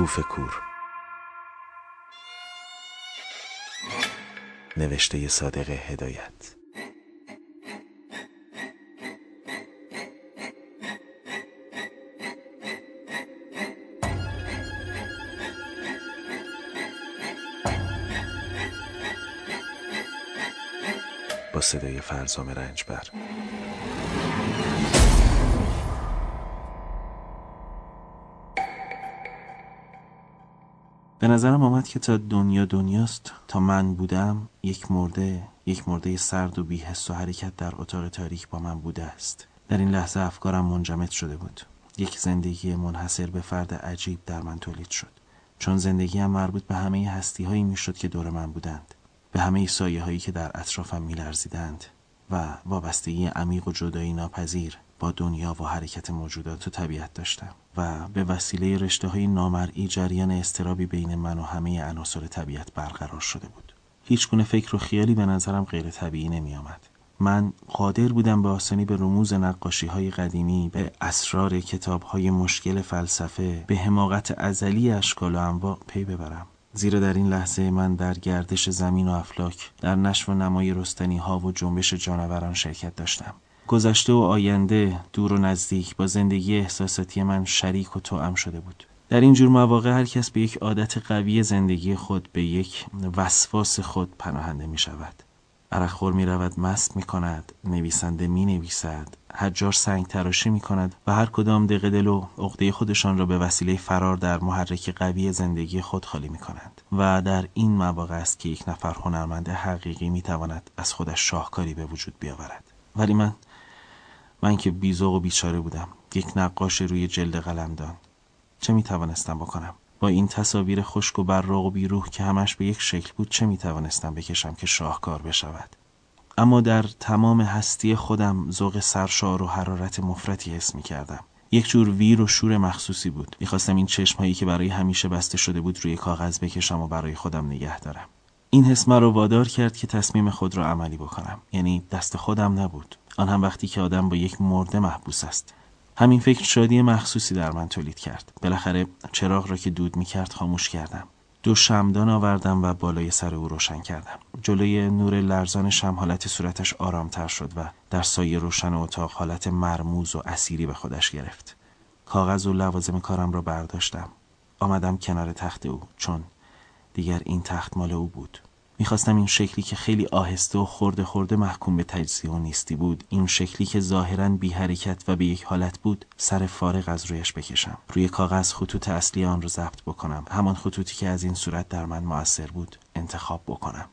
بوفکور نوشته صادق هدایت. با صدای فرزام رنجبر به نظرم آمد که تا دنیا دنیاست تا من بودم یک مرده یک مرده سرد و بیحس و حرکت در اتاق تاریک با من بوده است. در این لحظه افکارم منجمد شده بود. یک زندگی منحصر به فرد عجیب در من تولید شد. چون زندگی هم مربوط به همه هستی هایی می شد که دور من بودند به همه سایه هایی که در اطرافم می لرزیدند و وابستگی عمیق و جدایی ناپذیر با دنیا و حرکت موجودات و طبیعت داشتم و به وسیله رشته های نامرئی جریان استرابی بین من و همه عناصر طبیعت برقرار شده بود. هیچ گونه فکر و خیالی به نظرم غیر طبیعی نمی آمد. من قادر بودم به آسانی به رموز نقاشی های قدیمی به اسرار کتاب های مشکل فلسفه به حماقت ازلی اشکال و انواع پی ببرم. زیرا در این لحظه من در گردش زمین و افلاک در نشو و نمای رستنی ها و جنبش جانوران شرکت داشتم. گذشته و آینده دور و نزدیک با زندگی احساساتی من شریک و توأم شده بود. در این جور مواقع هر کس به یک عادت قوی زندگی خود به یک وسواس خود پناهنده می شود. عرقخور می رود مست می کند نویسنده می نویسد حجار سنگ تراشی می کند و هر کدام دقیقه دل و عقده خودشان را به وسیله فرار در محرک قوی زندگی خود خالی می کنند. و در این مواقع است که یک نفر هنرمند حقیقی می تواند از خودش شاهکاری به وجود بیاورد. ولی من من که بیزوق و بیچاره بودم. یک نقاش روی جلد قلمدان. چه می توانستم بکنم؟ با این تصاویر خشک و براق و بیروح که همش به یک شکل بود چه می توانستم بکشم که شاهکار بشود؟ اما در تمام هستی خودم ذوق سرشار و حرارت مفرتی حس می کردم یک جور ویر و شور مخصوصی بود. می‌خواستم این چشمهایی که برای همیشه بسته شده بود روی کاغذ بکشم و برای خودم نگه دارم. این حس مرا وادار کرد که تصمیم خود را عملی بکنم. یعنی دست خودم نبود. آن هم وقتی که آدم با یک مرده محبوس است. همین فکر شادی مخصوصی در من تولید کرد. بالاخره چراغ را که دود می کرد خاموش کردم. دو شمدان آوردم و بالای سر او روشن کردم. جلوی نور لرزان شم حالت صورتش آرامتر شد و در سایه روشن اتاق حالت مرموز و اسیری به خودش گرفت. کاغذ و لوازم کارم را برداشتم. آمدم کنار تخت او چون دیگر این تخت مال او بود. می‌خواستم این شکلی که خیلی آهسته و خورده خورده محکوم به تجزیه و نیستی بود این شکلی که ظاهرا بی حرکت و به یک حالت بود سر فارغ از رویش بکشم. روی کاغذ خطوط اصلی آن را ضبط بکنم. همان خطوطی که از این صورت در من موثر بود انتخاب بکنم.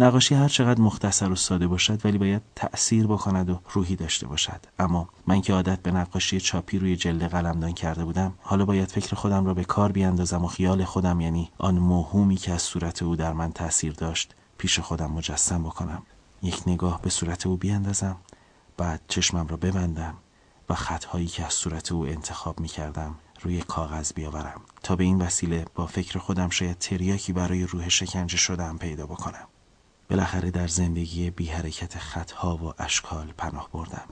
نقاشی هر چقدر مختصر و ساده باشد ولی باید تأثیر بکند و روحی داشته باشد. اما من که عادت به نقاشی چاپی روی جلد قلمدان کرده بودم حالا باید فکر خودم را به کار بیاندازم و خیال خودم یعنی آن موهومی که از صورت او در من تأثیر داشت پیش خودم مجسم بکنم. یک نگاه به صورت او بیاندازم بعد چشمم را ببندم و خطهایی که از صورت او انتخاب می کردم روی کاغذ بیاورم تا به این وسیله با فکر خودم شاید تریاکی برای روح شکنجه شدم پیدا بکنم. بالاخره در زندگی بی حرکت خطها و اشکال پناه بردم.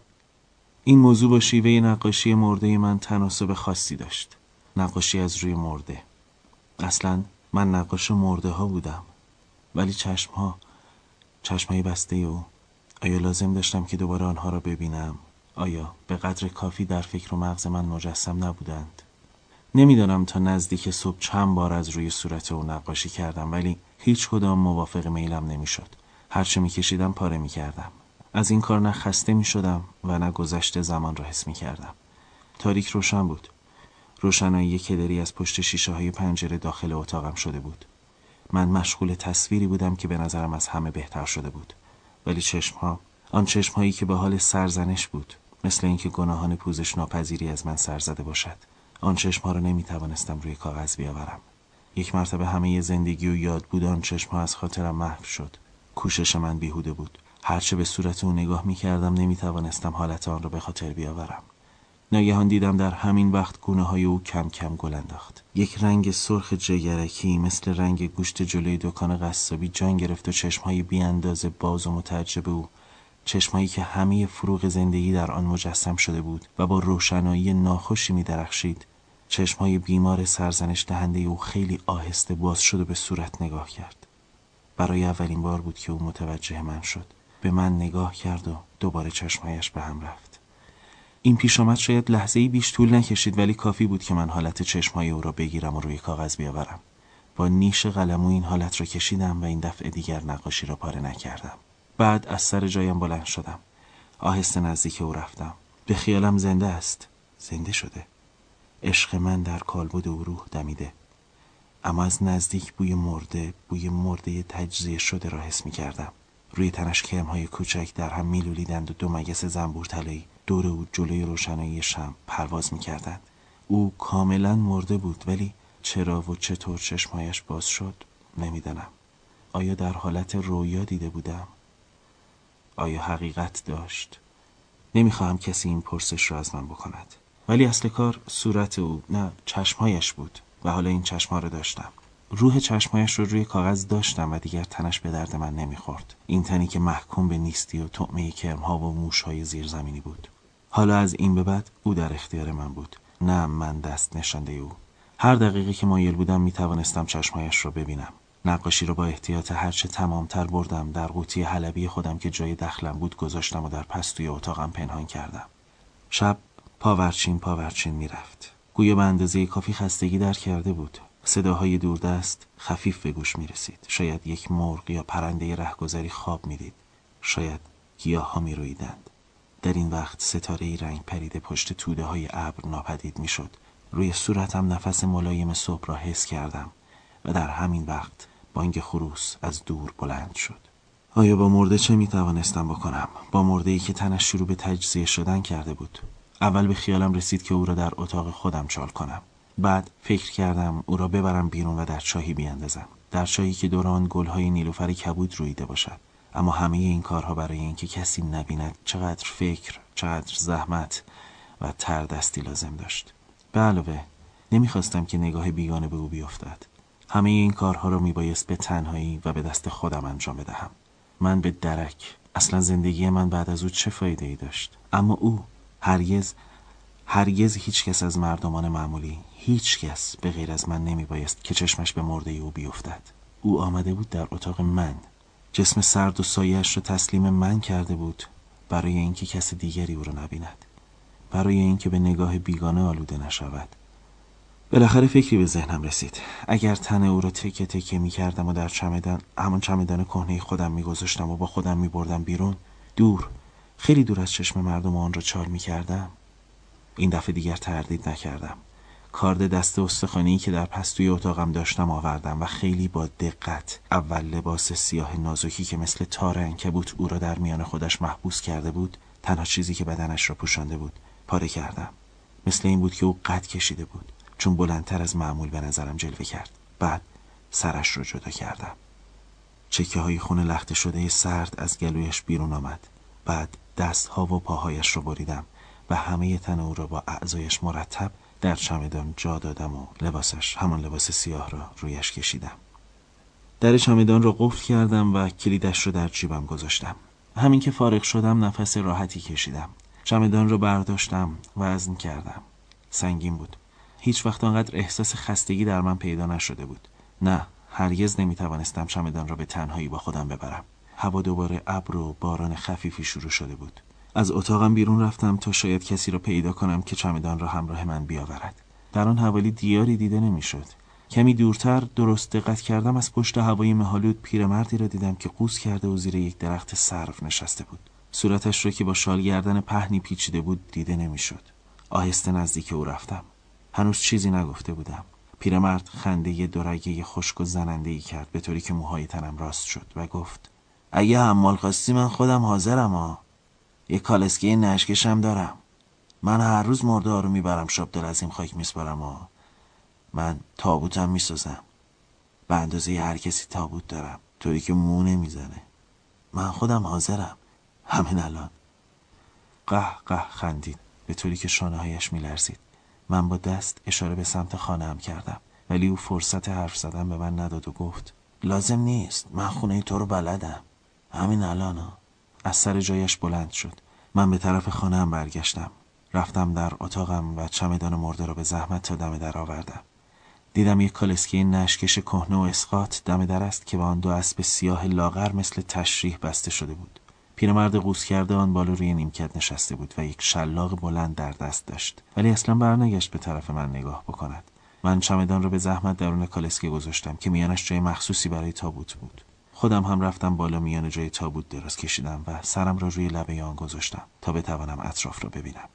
این موضوع با شیوه نقاشی مرده من تناسب خاصی داشت. نقاشی از روی مرده. اصلا من نقاش مرده ها بودم. ولی چشم ها چشم های بسته او. آیا لازم داشتم که دوباره آنها را ببینم؟ آیا به قدر کافی در فکر و مغز من مجسم نبودند؟ نمی‌دانم تا نزدیک صبح چند بار از روی صورت او نقاشی کردم ولی هیچ کدام موافق میلم نمی‌شد. هرچه میکشیدم پاره می‌کردم. از این کار نه خسته می شدم و نه گذشته زمان را حس می کردم. تاریک روشن بود. روشنایی کدری از پشت شیشه های پنجره داخل اتاقم شده بود. من مشغول تصویری بودم که به نظرم از همه بهتر شده بود. ولی چشم ها آن چشم هایی که به حال سرزنش بود مثل اینکه گناهان پوزش ناپذیری از من سر زده باشد آن چشم ها را نمی توانستم روی کاغذ بیاورم. یک مرتبه همه زندگی و یاد بود آن چشم ها از خاطرم محو شد. کوشش من بیهوده بود. هرچه به صورت او نگاه می کردم نمی توانستم حالت آن را به خاطر بیاورم. ناگهان دیدم در همین وقت گونه های او کم کم گل انداخت. یک رنگ سرخ جگرکی مثل رنگ گوشت جلوی دکان قصابی جان گرفت و چشمهای بی اندازه باز و متعجب او چشمهایی که همه فروغ زندگی در آن مجسم شده بود و با روشنایی ناخوشی می درخشید چشمهای بیمار سرزنش دهنده او خیلی آهسته باز شد و به صورت نگاه کرد. برای اولین بار بود که او متوجه من شد. به من نگاه کرد و دوباره چشمهایش به هم رفت. این پیش آمد شاید لحظه ای بیش طول نکشید ولی کافی بود که من حالت چشمهای او را بگیرم و روی کاغذ بیاورم. با نیش قلمو این حالت را کشیدم و این دفعه دیگر نقاشی را پاره نکردم. بعد از سر جایم بلند شدم. آهسته نزدیک او رفتم. به خیالم زنده است. زنده شده. عشق من در کالبد او روح دمیده. اما از نزدیک بوی مرده بوی مرده تجزیه شده را حس می کردم روی تنش های کوچک در هم میلولیدند و دو مگس زنبور طلایی دور او جلوی روشنایی شم پرواز می‌کردند. او کاملا مرده بود ولی چرا و چطور چشمهایش باز شد نمی‌دانم. آیا در حالت رویا دیده بودم؟ آیا حقیقت داشت؟ نمی‌خواهم کسی این پرسش را از من بکند. ولی اصل کار صورت او نه چشمهایش بود و حالا این چشمها را داشتم. روح چشمهایش رو روی کاغذ داشتم و دیگر تنش به درد من نمی‌خورد. این تنی که محکوم به نیستی و طعمه کرمها و موشهای زیرزمینی بود. حالا از این به بعد او در اختیار من بود. نه من دست نشانده او. هر دقیقه که مایل بودم می توانستم چشمهایش را ببینم. نقاشی را با احتیاط هرچه تمامتر بردم در قوطی حلبی خودم که جای دخلم بود گذاشتم و در پستوی اتاقم پنهان کردم شب پاورچین پاورچین می‌رفت گویا به اندازه کافی خستگی در کرده بود صداهای دوردست خفیف به گوش می رسید. شاید یک مرغ یا پرنده رهگذری خواب می‌دید. شاید گیاه ها. در این وقت ستاره رنگ پریده پشت توده های ابر ناپدید می شد. روی صورتم نفس ملایم صبح را حس کردم و در همین وقت بانگ خروس از دور بلند شد. آیا با مرده چه می توانستم بکنم؟ با مرده ای که تنش شروع به تجزیه شدن کرده بود. اول به خیالم رسید که او را در اتاق خودم چال کنم. بعد فکر کردم او را ببرم بیرون و در چاهی بیاندازم در چاهی که دوران گلهای نیلوفر کبود رویده باشد اما همه این کارها برای اینکه کسی نبیند چقدر فکر چقدر زحمت و تردستی لازم داشت به علاوه نمی‌خواستم که نگاه بیگانه به او بیفتد همه این کارها را میبایست به تنهایی و به دست خودم انجام بدهم. من به درک. اصلا زندگی من بعد از او چه فایده ای داشت؟ اما او هرگز هرگز هیچ کس از مردمان معمولی هیچ کس به غیر از من نمی بایست که چشمش به مرده او بیفتد. او آمده بود در اتاق من. جسم سرد و سایش را تسلیم من کرده بود برای اینکه کس دیگری او را نبیند. برای اینکه به نگاه بیگانه آلوده نشود. بالاخره فکری به ذهنم رسید. اگر تن او را تکه تکه می کردم و در چمدان همان چمدان کهنه خودم می گذاشتم و با خودم می بردم بیرون دور. خیلی دور از چشم مردم آن را چال می کردم این دفعه دیگر تردید نکردم. کارد دست استخوانی که در پستوی اتاقم داشتم آوردم و خیلی با دقت اول لباس سیاه نازکی که مثل تار بود او را در میان خودش محبوس کرده بود تنها چیزی که بدنش را پوشانده بود پاره کردم. مثل این بود که او قد کشیده بود. چون بلندتر از معمول به نظرم جلوه کرد. بعد سرش را جدا کردم. چکه های خون لخته شده سرد از گلویش بیرون آمد. بعد دست ها و پاهایش را بریدم و همه تن او را با اعضایش مرتب در چمدان جا دادم و لباسش همان لباس سیاه را رویش کشیدم. در چمدان را قفل کردم و کلیدش را در جیبم گذاشتم. همین که فارغ شدم نفس راحتی کشیدم. چمدان را برداشتم وزن کردم. سنگین بود. هیچ وقت آنقدر احساس خستگی در من پیدا نشده بود. نه هرگز نمی توانستم چمدان را به تنهایی با خودم ببرم. هوا دوباره ابر و باران خفیفی شروع شده بود. از اتاقم بیرون رفتم تا شاید کسی را پیدا کنم که چمدان را همراه من بیاورد. در آن حوالی دیاری دیده نمی‌شد. کمی دورتر درست دقت کردم از پشت هوای مهالود پیرمردی را دیدم که قوس کرده و زیر یک درخت سرف نشسته بود. صورتش را که با شال گردن پهنی پیچیده بود دیده نمی‌شد. آهسته نزدیک او رفتم. هنوز چیزی نگفته بودم. پیرمرد خنده دورگه خشک و زننده ای کرد به طوری که موهای تنم راست شد و گفت اگه حمال خواستی من خودم حاضرم ها یه کالسکه نشکشم دارم. من هر روز مرده رو می‌برم شاب از این خاک میسپارم و من تابوتم می‌سازم. به اندازه هر کسی تابوت دارم. طوری که مو نمی‌زنه. من خودم حاضرم. همین الان. قه قه خندید. به طوری که شانه هایش میلرزید. من با دست اشاره به سمت خانه هم کردم. ولی او فرصت حرف زدن به من نداد و گفت لازم نیست. من خونه تو رو بلدم. همین الان از سر جایش بلند شد. من به طرف خانه هم برگشتم. رفتم در اتاقم و چمدان مرده را به زحمت تا دم در آوردم. دیدم یک کالسکه نشکش کهنه و اسقاط دم در است که به آن دو اسب سیاه لاغر مثل تشریح بسته شده بود. پیرمرد قوس کرده آن بالا روی نیمکت نشسته بود و یک شلاق بلند در دست داشت. ولی اصلا برنگشت به طرف من نگاه بکند. من چمدان را به زحمت درون کالسکه گذاشتم که میانش جای مخصوصی برای تابوت بود. خودم هم رفتم بالا میان جای تابوت دراز کشیدم و سرم را روی لبه آن گذاشتم تا بتوانم اطراف را ببینم.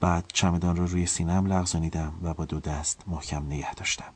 بعد چمدان را روی سینم لغزانیدم و با دو دست محکم نگه داشتم.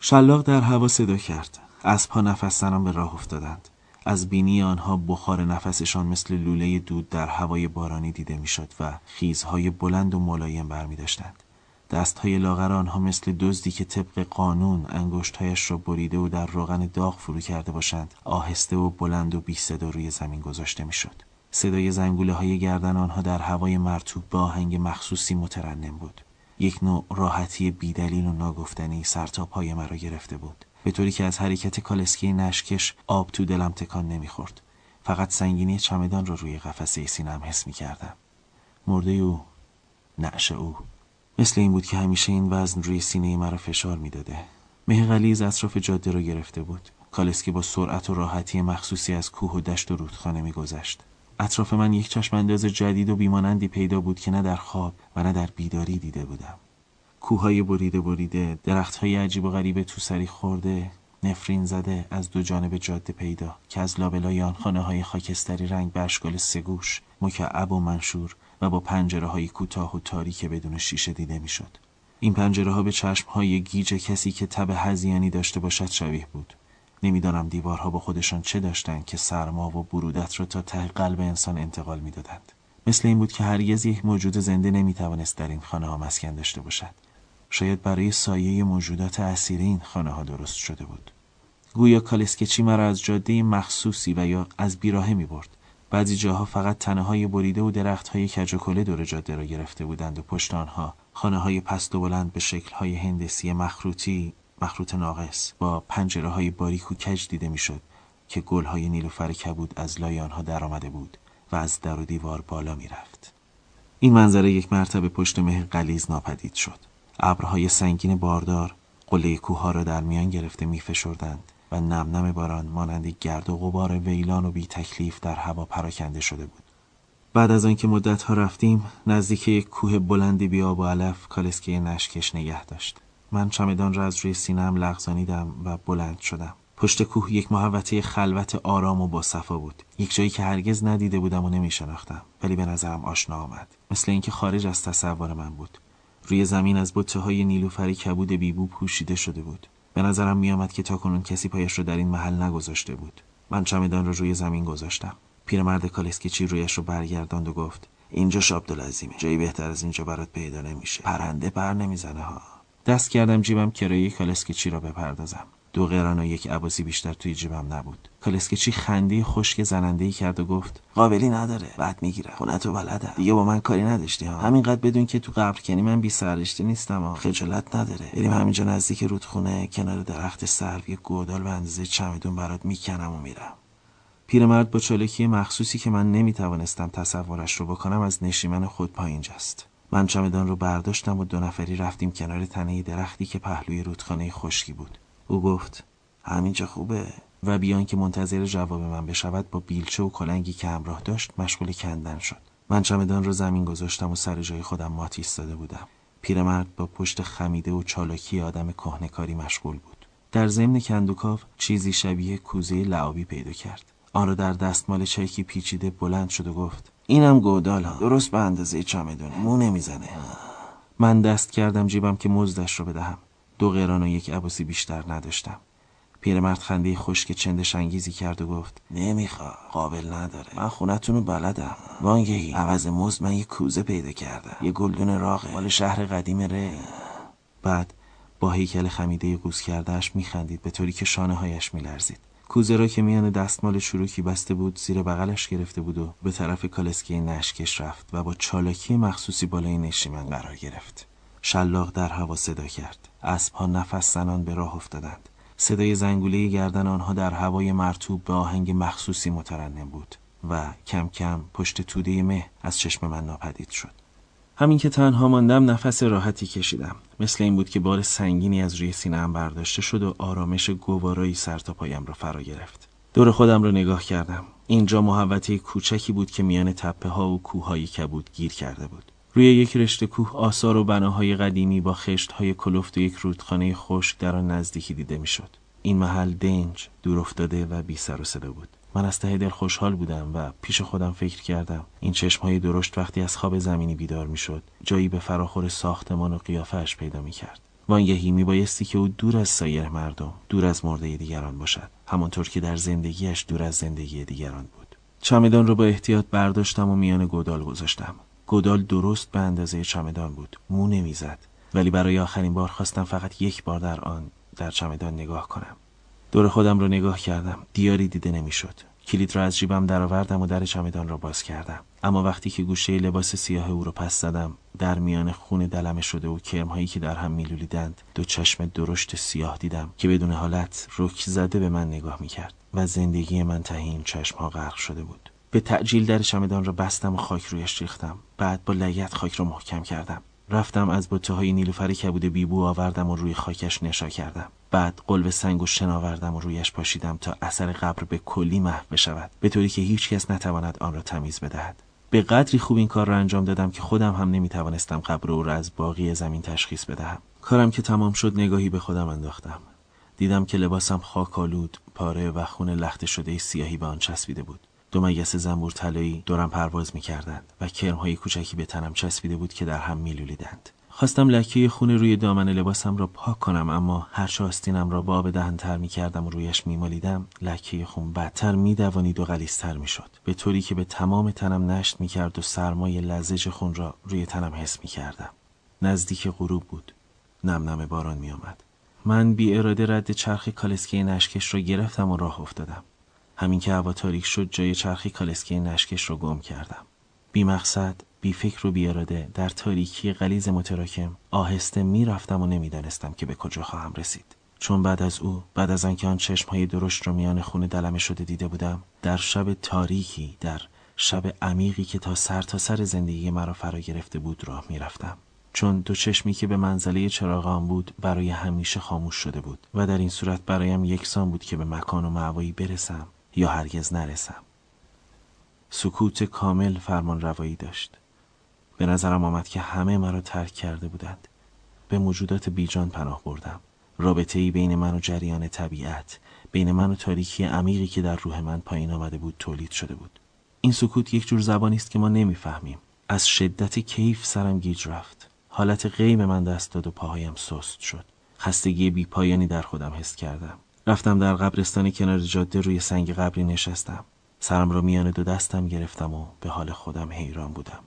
شلاق در هوا صدا کرد. اسبها نفس زنان به راه افتادند. از بینی آنها بخار نفسشان مثل لوله دود در هوای بارانی دیده می‌شد و خیزهای بلند و ملایم برمی داشتند. دستهای لاغر آنها مثل دزدی که طبق قانون انگشتهایش را بریده و در روغن داغ فرو کرده باشند آهسته و بلند و بی صدا روی زمین گذاشته می‌شد. صدای زنگوله های گردن آنها در هوای مرتوب به آهنگ مخصوصی مترنم بود. یک نوع راحتی بیدلیل و ناگفتنی سرتا پای مرا گرفته بود. به طوری که از حرکت کالسکی نشکش آب تو دلم تکان نمی‌خورد. فقط سنگینی چمدان را روی قفسه سینم حس می کردم. مرده او نعش او مثل این بود که همیشه این وزن روی سینه مرا فشار می‌داده. مه غلیز اطراف جاده را گرفته بود. کالسکی با سرعت و راحتی مخصوصی از کوه و دشت و رودخانه میگذشت. اطراف من یک چشم انداز جدید و بیمانندی پیدا بود که نه در خواب و نه در بیداری دیده بودم. کوههای بریده بریده درختهای عجیب و غریب تو سری خورده نفرین زده از دو جانب جاده پیدا که از لابلای آن خانه های خاکستری رنگ برشگال سگوش مکعب و منشور و با پنجره های کوتاه و تاریک بدون شیشه دیده می‌شد. این پنجره ها به چشم های گیج کسی که تب هزیانی داشته باشد شبیه بود. نمی‌دانم دیوارها با خودشان چه داشتند که سرما و برودت را تا ته قلب انسان انتقال می‌دادند. مثل این بود که هرگز یک موجود زنده نمی‌توانست در این خانه ها مسکن داشته باشد. شاید برای سایه موجودات اسیر این خانه ها درست شده بود. گویا کالسکچی مرا از جاده مخصوصی و یا از بیراهه می برد بعضی جاها فقط تنه های بریده و درخت های کج و کله دور جاده را گرفته بودند و پشت آنها خانه های پست و بلند به شکل های هندسی مخروطی مخروط ناقص با پنجره های باریک و کج دیده می‌شد که گل های نیلوفر کبود از لای آنها درآمده بود و از در و دیوار بالا می رفت. این منظره یک مرتبه پشت مه قلیز ناپدید شد. ابرهای سنگین باردار قله کوها را در میان گرفته میفشردند و نم باران مانند گرد و غبار ویلان و بی تکلیف در هوا پراکنده شده بود. بعد از آنکه مدت ها رفتیم نزدیک یک کوه بلندی بی آب و علف کالسکه نشکش نگه داشت. من چمدان را از روی سینم لغزانیدم و بلند شدم. پشت کوه یک محوطه خلوت آرام و با صفا بود. یک جایی که هرگز ندیده بودم و نمی شناختم ولی به نظرم آشنا آمد. مثل اینکه خارج از تصور من بود. روی زمین از بطه های نیلوفری کبود بیبو پوشیده شده بود. به نظرم میآمد که تاکنون کسی پایش رو در این محل نگذاشته بود. من چمدان رو روی زمین گذاشتم. پیرمرد کالسکیچی رویش رو برگرداند و گفت اینجا عبدالعظیمه. جایی بهتر از اینجا برات پیدا نمیشه. پرنده پر نمی‌زنه ها. دست کردم جیبم کرایه کالسکیچی را بپردازم. دو قران و یک عباسی بیشتر توی جیبم نبود. کالسکچی خنده خشک زننده ای کرد و گفت قابلی نداره بعد می‌گیره خونه تو بلده. دیگه با من کاری نداشتی ها. همینقدر بدون که تو قبر کنی من بی سرشتی نیستم ها. خجالت نداره. بریم همینجا نزدیک رودخونه کنار درخت سرو یه گودال به اندازه چمدون برات می‌کنم و میرم. پیرمرد با چالکی مخصوصی که من نمی‌توانستم تصورش رو بکنم از نشیمن خود پایین جست من چمدان رو برداشتم و دو نفری رفتیم کنار تنه درختی که پهلوی رودخانه خشکی بود. او گفت همینجا خوبه. و بیان که منتظر جواب من بشود با بیلچه و کلنگی که همراه داشت مشغول کندن شد. من چمدان رو زمین گذاشتم و سر جای خودم مات ایستاده بودم. پیرمرد با پشت خمیده و چالاکی آدم کهنکاری مشغول بود. در ضمن کندوکاف چیزی شبیه کوزه لعابی پیدا کرد. آن را در دستمال چایکی پیچیده بلند شد و گفت اینم گودال ها. درست به اندازه چمدونه مو نمی‌زنه. من دست کردم جیبم که مزدش رو بدهم. دو قران و یک عباسی بیشتر نداشتم. پیرمرد خنده خشک چندش انگیزی کرد و گفت نمیخوا قابل نداره. من خونتون رو بلدم. وانگهی. عوض مزد من یه کوزه پیدا کردم. یه گلدون راقه مال شهر قدیم ره. بعد با هیکل خمیده قوز کردهش میخندید به طوری که شانه هایش میلرزید. کوزه را که میان دستمال چروکی بسته بود زیر بغلش گرفته بود و به طرف کالسکه نشکش رفت و با چالاکی مخصوصی بالای نشیمن قرار گرفت. شلاق در هوا صدا کرد. اسبها نفس زنان به راه افتادند. صدای زنگوله گردن آنها در هوای مرتوب به آهنگ مخصوصی مترنم بود و کم کم پشت توده مه از چشم من ناپدید شد. همین که تنها ماندم نفس راحتی کشیدم. مثل این بود که بار سنگینی از روی سینهام برداشته شد و آرامش گوارایی سر تا پایم را فرا گرفت. دور خودم را نگاه کردم. اینجا محوطه کوچکی بود که میان تپه ها و کوههای کبود گیر کرده بود. روی یک رشته کوه آثار و بناهای قدیمی با خشت های کلفت و یک رودخانه خشک در آن نزدیکی دیده می‌شد. این محل دنج دور افتاده و بی سر و صدا بود. من از ته دل خوشحال بودم و پیش خودم فکر کردم. این های درشت وقتی از خواب زمینی بیدار می‌شد جایی به فراخور ساختمان و قیافهش پیدا می‌کرد. وانگهی میبایستی که او دور از سایر مردم دور از مرده دیگران باشد. همانطور که در زندگیش دور از زندگی دیگران بود. چمدان رو با احتیاط برداشتم و میان گودال گذاشتم. گودال درست به اندازه چمدان بود. مو نمی‌زد. ولی برای آخرین بار خواستم فقط یک بار در آن در چمدان نگاه کنم. دور خودم رو نگاه کردم. دیاری دیده نمی‌شد. کلید را از جیبم درآوردم و در چمدان را باز کردم. اما وقتی که گوشه لباس سیاه او را پس زدم در میان خون دلمه شده و کرمهایی که در هم میلولیدند دو چشم درشت سیاه دیدم که بدون حالت رک زده به من نگاه می‌کرد و زندگی من ته این چشم ها غرق شده بود. به تعجیل در چمدان را بستم و خاک رویش ریختم. بعد با لگت خاک را محکم کردم. رفتم از بطه های نیلوفر کبود بیبو آوردم و روی خاکش نشا کردم. بعد قلب سنگ و شن آوردم و رویش پاشیدم تا اثر قبر به کلی محو بشود. به طوری که هیچ کس نتواند آن را تمیز بدهد. به قدری خوب این کار را انجام دادم که خودم هم نمی‌توانستم قبر او را از باقی زمین تشخیص بدهم. کارم که تمام شد نگاهی به خودم انداختم. دیدم که لباسم خاک آلود پاره و خون لخته شده سیاهی به آن چسبیده بود. دو مگس زنبور طلایی دورم پرواز می‌کردند و کرمهای کوچکی به تنم چسبیده بود که در هم میلولیدند. خواستم لکه خون روی دامن لباسم را پاک کنم اما هر آستینم را با آب دهن تر می کردم و رویش می مالیدم لکه خون بدتر می دوانید و غلیستر می شد به طوری که به تمام تنم نشت می کرد و سرمای لزج خون را روی تنم حس می کردم نزدیک غروب بود. نم نم باران می آمد. من بی اراده رد چرخ کالسکه نشکش را گرفتم و راه افتادم. همین که هوا تاریک شد جای چرخی کالسکه نشکش را گم کردم. بی مقصد بی فکر و بی اراده در تاریکی غلیز متراکم آهسته می‌رفتم و نمی‌دانستم که به کجا خواهم رسید. چون بعد از او بعد از آنکه آن چشمهای درشت را میان خون دلمه شده دیده بودم در شب تاریکی در شب عمیقی که تا سر تا سر زندگی مرا فرا گرفته بود راه می‌رفتم. چون دو چشمی که به منزله چراغان بود برای همیشه خاموش شده بود و در این صورت برایم یکسان بود که به مکان و معوایی برسم. یا هرگز نرسم. سکوت کامل فرمان روایی داشت. به نظرم آمد که همه مرا ترک کرده بودند. به موجودات بیجان پناه بردم. رابطه ای بین من و جریان طبیعت بین من و تاریکی عمیقی که در روح من پایین آمده بود تولید شده بود. این سکوت یک جور زبانی است که ما نمی‌فهمیم. از شدت کیف سرم گیج رفت. حالت غیب من دست داد و پاهایم سست شد. خستگی بی پایانی در خودم حس کردم. رفتم در قبرستان کنار جاده روی سنگ قبری نشستم. سرم را میان دو دستم گرفتم و به حال خودم حیران بودم.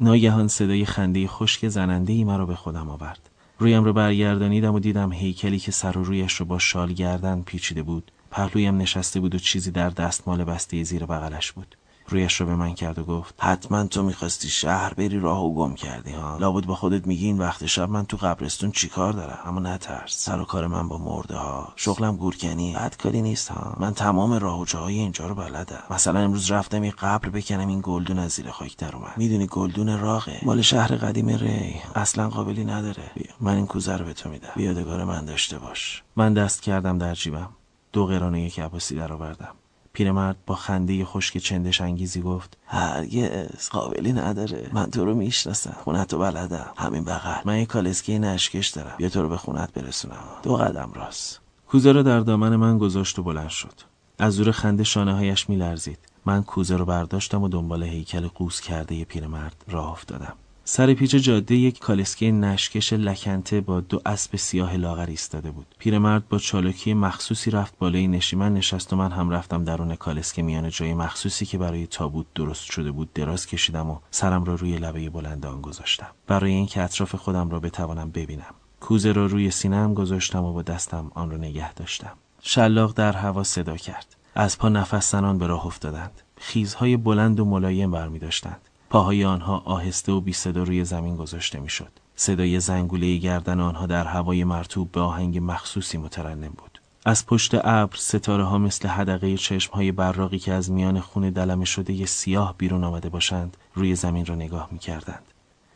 ناگهان صدای خنده خشک زننده ای مرا به خودم آورد. رویم رو برگردانیدم و دیدم هیکلی که سر و رویش رو با شال گردن پیچیده بود. پهلویم نشسته بود و چیزی در دستمال بسته زیر بغلش بود. رویش رو به من کرد و گفت حتما تو می‌خواستی شهر بری راه و گم کردی ها؟ لابد با خودت میگی این وقت شب من تو قبرستون چیکار دارم؟ اما نترس. سر و کار من با مرده ها. شغلم گورکنی بد کاری نیست ها. من تمام راه و جاهای اینجا رو بلدم. مثلا امروز رفتم یه قبر بکنم این گلدون از زیر خاک در اومد. می‌دونی گلدون راغه. مال شهر قدیم ری. اصلا قابلی نداره. بیا. من این کوزه رو به تو میدم. بیادگار من داشته باش. من دست کردم در جیبم. دو قرانه یک عباسی درآوردم. پیرمرد با خنده خشک چندش انگیزی گفت هرگز قابلی نداره. من تو رو می‌شناسم خونت رو بلدم. همین بغل. من یه کالسکی نشکش دارم. بیا تو رو به خونت برسونم. دو قدم راست. کوزه رو در دامن من گذاشت و بلند شد. از زور خنده شانه هایش میلرزید. من کوزه رو برداشتم و دنبال هیکل قوس کرده پیرمرد راه افتادم. سر پیچ جاده یک کالسکه نشکش لکنته با دو اسب سیاه لاغر ایستاده بود. پیرمرد با چالکی مخصوصی رفت بالای نشیمن نشست و من هم رفتم درون کالسکه میان جای مخصوصی که برای تابوت درست شده بود دراز کشیدم و سرم را روی لبه بلند آن گذاشتم. برای اینکه اطراف خودم را بتوانم ببینم. کوزه را روی سینهام گذاشتم و با دستم آن را نگه داشتم. شلاق در هوا صدا کرد. از پا نفس زنان به راه افتادند. خیزهای بلند و ملایم برمی داشتند پاهای آنها آهسته و بی صدا روی زمین گذاشته می‌شد. صدای زنگوله گردن آنها در هوای مرتوب به آهنگ مخصوصی مترنم بود. از پشت ابر ستاره ها مثل حدقه چشم های براقی که از میان خون دلمه شده ی سیاه بیرون آمده باشند روی زمین را نگاه می کردند.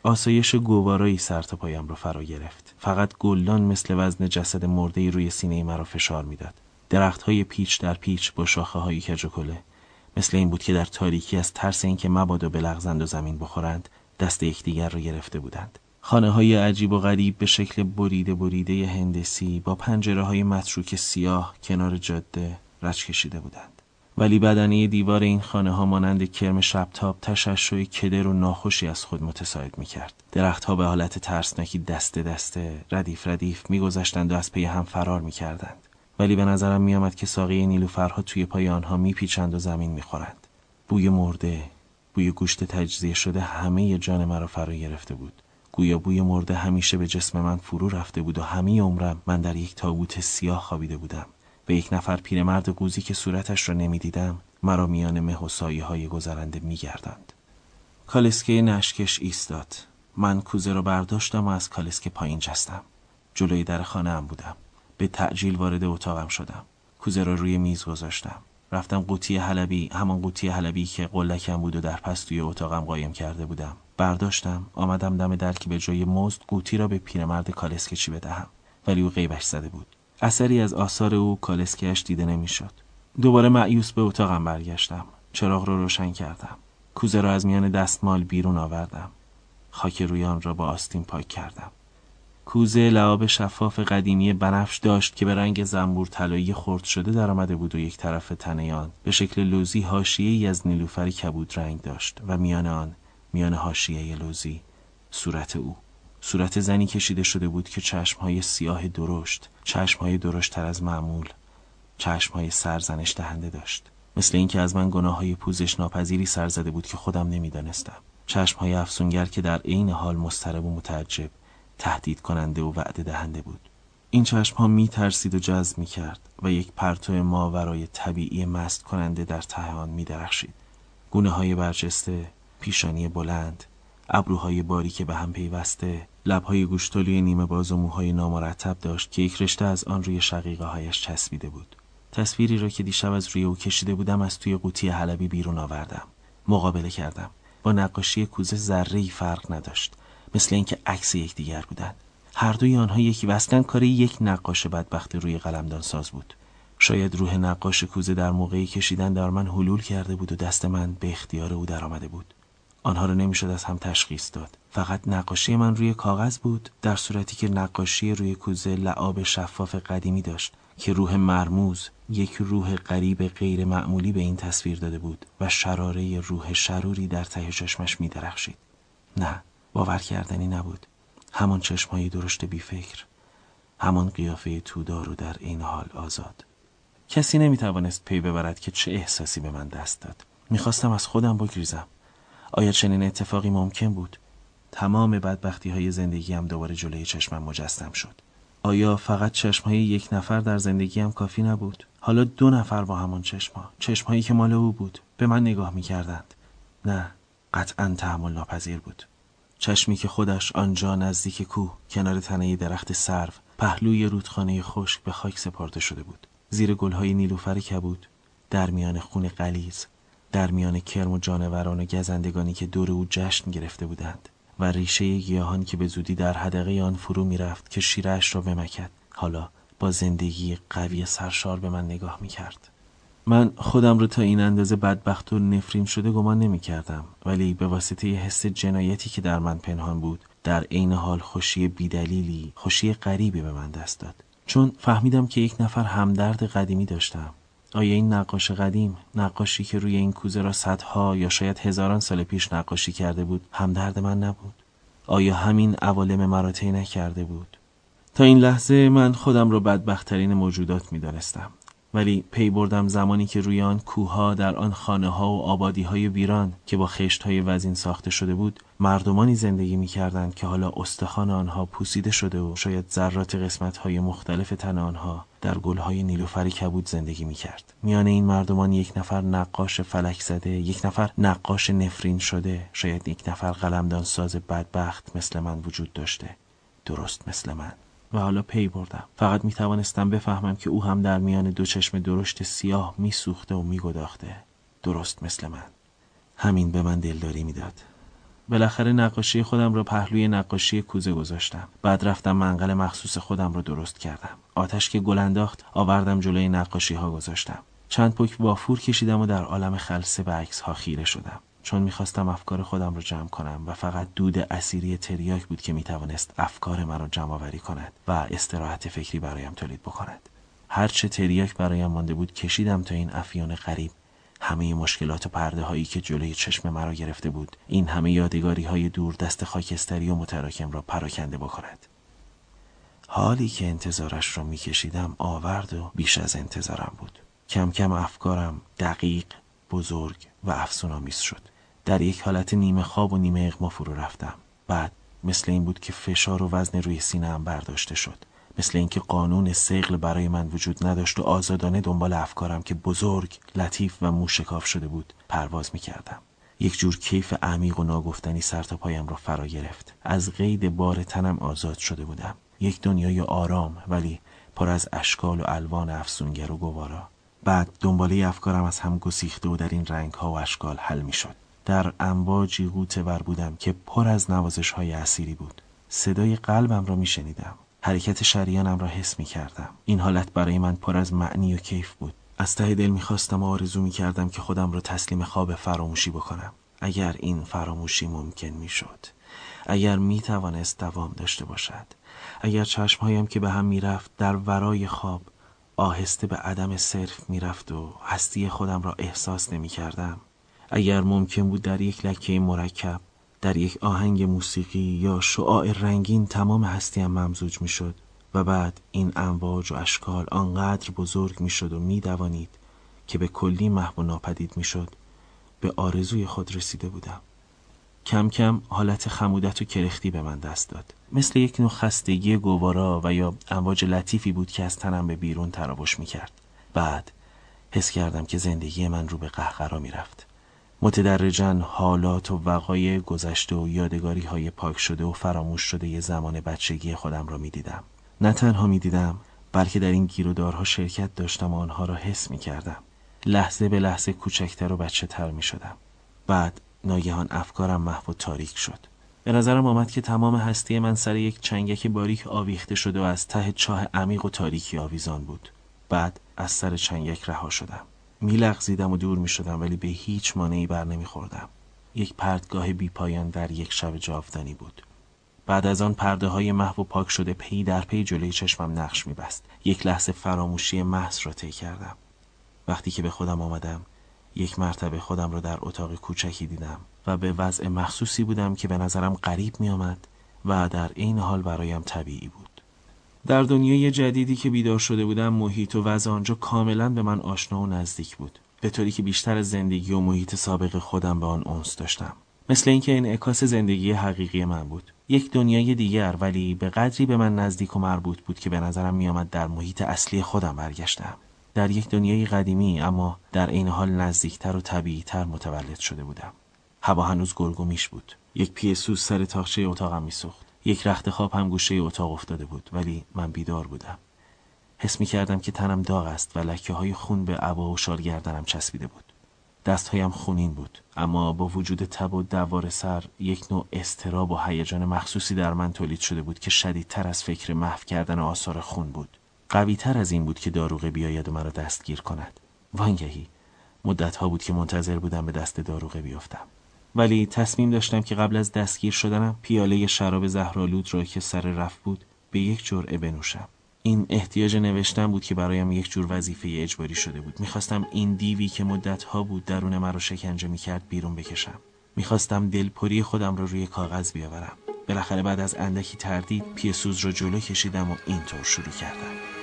آسایش گوارایی سر تا پایم را فرا گرفت فقط گلدان مثل وزن جسد مرده روی سینه مرا فشار می‌داد درخت های پیچ در پیچ با شاخه های کج و کله مثل این بود که در تاریکی از ترس اینکه مبادا بلغزند و زمین بخورند دست یکدیگر را گرفته بودند خانه های عجیب و غریب به شکل بریده بریده هندسی با پنجره های متروک سیاه کنار جاده رچ کشیده بودند ولی بدنه دیوار این خانه ها مانند کرم شبتاب تشعشع کدر و ناخوشی از خود متصاعد می کرد. درختها به حالت ترسناکی دسته دسته ردیف ردیف میگذشتند و از پی هم فرار می کردند. ولی به نظرم می آمد که ساقی نیلوفرها توی پای آنها میپیچند و زمین می‌خورند. بوی مرده، بوی گوشت تجزیه شده همه جان مرا فرا گرفته بود. گویا بوی مرده همیشه به جسم من فرو رفته بود و همه عمرم من در یک تابوت سیاه خوابیده بودم. به یک نفر پیرمرد قوزی که صورتش را نمی‌دیدم مرا میان مه و سایه های گذرنده میگرداند. کالسکه نشکش ایستاد. من کوزه را برداشتم و از کالسکه پایین جستم. جلوی در خانه هم بودم. به تعجیل وارد اتاقم شدم. کوزه را روی میز گذاشتم. رفتم قوطی حلبی همان قوطی حلبی که قلکم بود و در پس توی اتاقم قایم کرده بودم. برداشتم آمدم دم در که به جای مزد قوطی را به پیرمرد کالسکچی بدهم. ولی او غیبش زده بود. اثری از آثار او کالسکهش دیده نمی‌شد. دوباره معیوس به اتاقم برگشتم. چراغ را رو روشن کردم. کوزه را از میان دستمال بیرون آوردم. خاک روی آن را با آستین پاک کردم. کوزه لعاب شفاف قدیمی بنفش داشت که به رنگ زنبور طلایی خرد شده در آمده بود و یک طرف تنه آن به شکل لوزی ای از نیلوفر کبود رنگ داشت و میان آن میان حاشیه لوزی صورت او. صورت زنی کشیده شده بود که چشمهای سیاه درشت چشمهای درشت تر از معمول چشمهای سرزنش دهنده داشت. مثل اینکه از من گناه های پوزش ناپذیری سر زده بود که خودم نمی‌دانستم. چشمهای افسونگر که در عین حال مسترب و متعجب تهدید کننده و وعده دهنده بود این چشم ها می ترسید و جذب می کرد و یک پرتو ماورای طبیعی مست کننده در ته آن می درخشید. گونه های برجسته، پیشانی بلند، ابروهای باری که به هم پیوسته، لبهای گوشتالی نیمه باز و موهای نامرتب داشت که یک رشته از آن روی شقیقه هایش چسبیده بود. تصویری را که دیشب از روی او کشیده بودم از توی قوطی حلبی بیرون آوردم. مقابله کردم. با نقاشی کوزه ذره فرق نداشت. مثل اینکه عکس یکدیگر بودند هر دوی آنها یکی وصلن کار یک نقاش بدبخت روی قلمدان ساز بود. شاید روح نقاش کوزه در موقعی کشیدن در من حلول کرده بود و دست من به اختیار او درآمده بود. آنها را نمی‌شد از هم تشخیص داد. فقط نقاشی من روی کاغذ بود در صورتی که نقاشی روی کوزه لعاب شفاف قدیمی داشت که روح مرموز یک روح غریب غیر معمولی به این تصویر داده بود و شراره روح شروری در ته چشمش می درخشید. نه باور کردنی نبود. همان چشمهای درشت بیفکر همان قیافه تودار و در این حال آزاد. کسی نمی‌توانست پی ببرد که چه احساسی به من دست داد. می‌خواستم از خودم بگریزم. آیا چنین اتفاقی ممکن بود؟ تمام بدبختی های زندگیم دوباره جلوی چشمم مجسم شد. آیا فقط چشمهای یک نفر در زندگیم کافی نبود؟ حالا دو نفر با همان چشمها چشمهایی که مال او بود به من نگاه می‌کردند. نه قطعا تحمل ناپذیر بود. چشمی که خودش آنجا نزدیک کوه کنار تنه درخت سرو پهلوی رودخانه خشک به خاک سپارده شده بود. زیر گلهای نیلوفر کبود در میان خون قلیز در میان کرم و جانوران و گزندگانی که دور او جشن گرفته بودند و ریشه گیاهان که به زودی در حدقه آن فرو می‌رفت که شیرش را بمکد. حالا با زندگی قوی سرشار به من نگاه می‌کرد. من خودم رو تا این اندازه بدبخت و نفرین شده گمان نمی کردم ولی به واسطه یه حس جنایتی که در من پنهان بود در عین حال خوشی بیدلیلی خوشی غریبی به من دست داد. چون فهمیدم که یک نفر همدرد قدیمی داشتم. آیا این نقاش قدیم نقاشی که روی این کوزه را صدها یا شاید هزاران سال پیش نقاشی کرده بود همدرد من نبود؟ آیا همین عوالم مرا نکرده بود؟ تا این لحظه من خودم را بدبختترین موجودات می دانستم. ولی پی بردم زمانی که روی آن کوها در آن خانه ها و آبادی های ویران که با خشت های وزین ساخته شده بود مردمانی زندگی می کردند که حالا استخوان آنها پوسیده شده و شاید ذرات قسمت های مختلف تن آنها در گل های نیلوفری کبود زندگی می کرد میان این مردمان یک نفر نقاش فلک زده یک نفر نقاش نفرین شده شاید یک نفر قلمدان ساز بدبخت مثل من وجود داشته. درست مثل من. و حالا پی بردم. فقط می توانستم بفهمم که او هم در میان دو چشم درشت سیاه می سوخته و می گداخته. درست مثل من. همین به من دلداری می‌داد. بالاخره نقاشی خودم را پهلوی نقاشی کوزه گذاشتم. بعد رفتم منقل مخصوص خودم را درست کردم. آتش که گل انداخت آوردم جلوی نقاشی ها گذاشتم. چند پک بافور کشیدم و در عالم خلصه به عکس ها خیره شدم. چون می‌خواستم افکار خودم را جمع کنم و فقط دود اسیری تریاک بود که می‌توانست افکار مرا جمع آوری کند و استراحت فکری برایم تولید بکند. هرچه تریاک برایم مانده بود کشیدم تا این افیون غریب. همه مشکلات و پرده هایی که جلوی چشم مرا گرفته بود این همه یادگاری های دور دست خاکستری و متراکم را پراکنده بکند. حالی که انتظارش را میکشیدم آورد و بیش از انتظارم بود. کم کم افکارم دقیق بزرگ و افسونامیز شد در یک حالت نیمه خواب و نیمه اغما فرو رفتم بعد مثل این بود که فشار و وزن روی سینه برداشته شد مثل اینکه قانون سیغل برای من وجود نداشت و آزادانه دنبال افکارم که بزرگ، لطیف و موشکاف شده بود پرواز می کردم. یک جور کیف عمیق و ناگفتنی سر تا پایم را فرا گرفت. از قید بار تنم آزاد شده بودم. یک دنیای آرام ولی پر از اشکال و الوان افسونگر و گوارا. بعد دنباله افکارم از هم گسیخته و در این رنگ ها و اشکال حل می شد. در امواجی غوطه ور بودم که پر از نوازش های اسیری بود. صدای قلبم را می شنیدم. حرکت شریانم را حس می کردم. این حالت برای من پر از معنی و کیف بود. از ته دل می‌خواستم و آرزو می کردم که خودم را تسلیم خواب فراموشی بکنم. اگر این فراموشی ممکن می شد. اگر می توانست دوام داشته باشد. اگر چشمهایم که به هم می‌رفت در ورای خواب آهسته به عدم صرف می‌رفت و هستی خودم را احساس نمی کردم. اگر ممکن بود در یک لکه مرکب در یک آهنگ موسیقی یا شعاع رنگین تمام هستیم ممزوج می شد و بعد این امواج و اشکال آنقدر بزرگ می شد و می دوانید که به کلی محو ناپدید می شد به آرزوی خود رسیده بودم کم کم حالت خمودت و کرختی به من دست داد مثل یک نوع خستگی گوارا و یا امواج لطیفی بود که از تنم به بیرون تراوش می کرد بعد حس کردم که زندگی من رو به قهقرا می رفت متدرجن حالات و وقای گذشته و یادگاری های پاک شده و فراموش شده یه زمان بچگی خودم را می دیدم. نه تنها می دیدم بلکه در این گیرودارها شرکت داشتم و آنها را حس می کردم. لحظه به لحظه کوچکتر و بچه تر می شدم. بعد ناگهان افکارم محو و تاریک شد. به نظرم آمد که تمام هستی من سر یک چنگک باریک آویخته شده و از ته چاه عمیق و تاریکی آویزان بود. بعد از سر چنگک رها شدم. میلغزیدم و دور می شدم ولی به هیچ مانعی بر نمی خوردم. یک پردگاه بی پایان در یک شب جاودانی بود. بعد از آن پرده های محو و پاک شده پی در پی جلوی چشمم نقش می بست. یک لحظه فراموشی محض را طی کردم. وقتی که به خودم آمدم یک مرتبه خودم را در اتاق کوچکی دیدم و به وضع مخصوصی بودم که به نظرم غریب می آمد و در این حال برایم طبیعی بود. در دنیای جدیدی که بیدار شده بودم محیط و وضع آنجا کاملا به من آشنا و نزدیک بود. به طوری که بیشتر زندگی و محیط سابق خودم به آن اونس داشتم. مثل اینکه این انعکاس زندگی حقیقی من بود. یک دنیای دیگر ولی به قدری به من نزدیک و مربوط بود که به نظرم میآمد در محیط اصلی خودم برگشتم. در یک دنیای قدیمی اما در این حال نزدیکتر و طبیعیتر متولد شده بودم. هوا هنوز گرگومیش بود. یک پیسوس سر تاخچه اتاقم میسوخت. یک رخت خواب هم گوشه اتاق افتاده بود ولی من بیدار بودم. حس می کردم که تنم داغ است و لکه های خون به عبا و شال گردنم چسبیده بود. دستهایم خونین بود اما با وجود تب و دوار سر یک نوع استراب و هیجان مخصوصی در من تولید شده بود که شدیدتر از فکر محو کردن آثار خون بود. قوی تر از این بود که داروغه بیاید و مرا دستگیر کند. وانگهی. مدت ها بود که منتظر بودم به دست داروغه بیفتم. ولی تصمیم داشتم که قبل از دستگیر شدنم پیاله شراب زهرالود را که سر رفت بود به یک جرعه بنوشم. این احتیاج نوشتن بود که برایم یک جور وظیفه اجباری شده بود. می‌خواستم این دیوی که مدتها بود درون مرا شکنجه می‌کرد بیرون بکشم. می‌خواستم دلپری خودم را رو روی کاغذ بیاورم. بالاخره بعد از اندکی تردید پیسوز را جلو کشیدم و اینطور شروع کردم.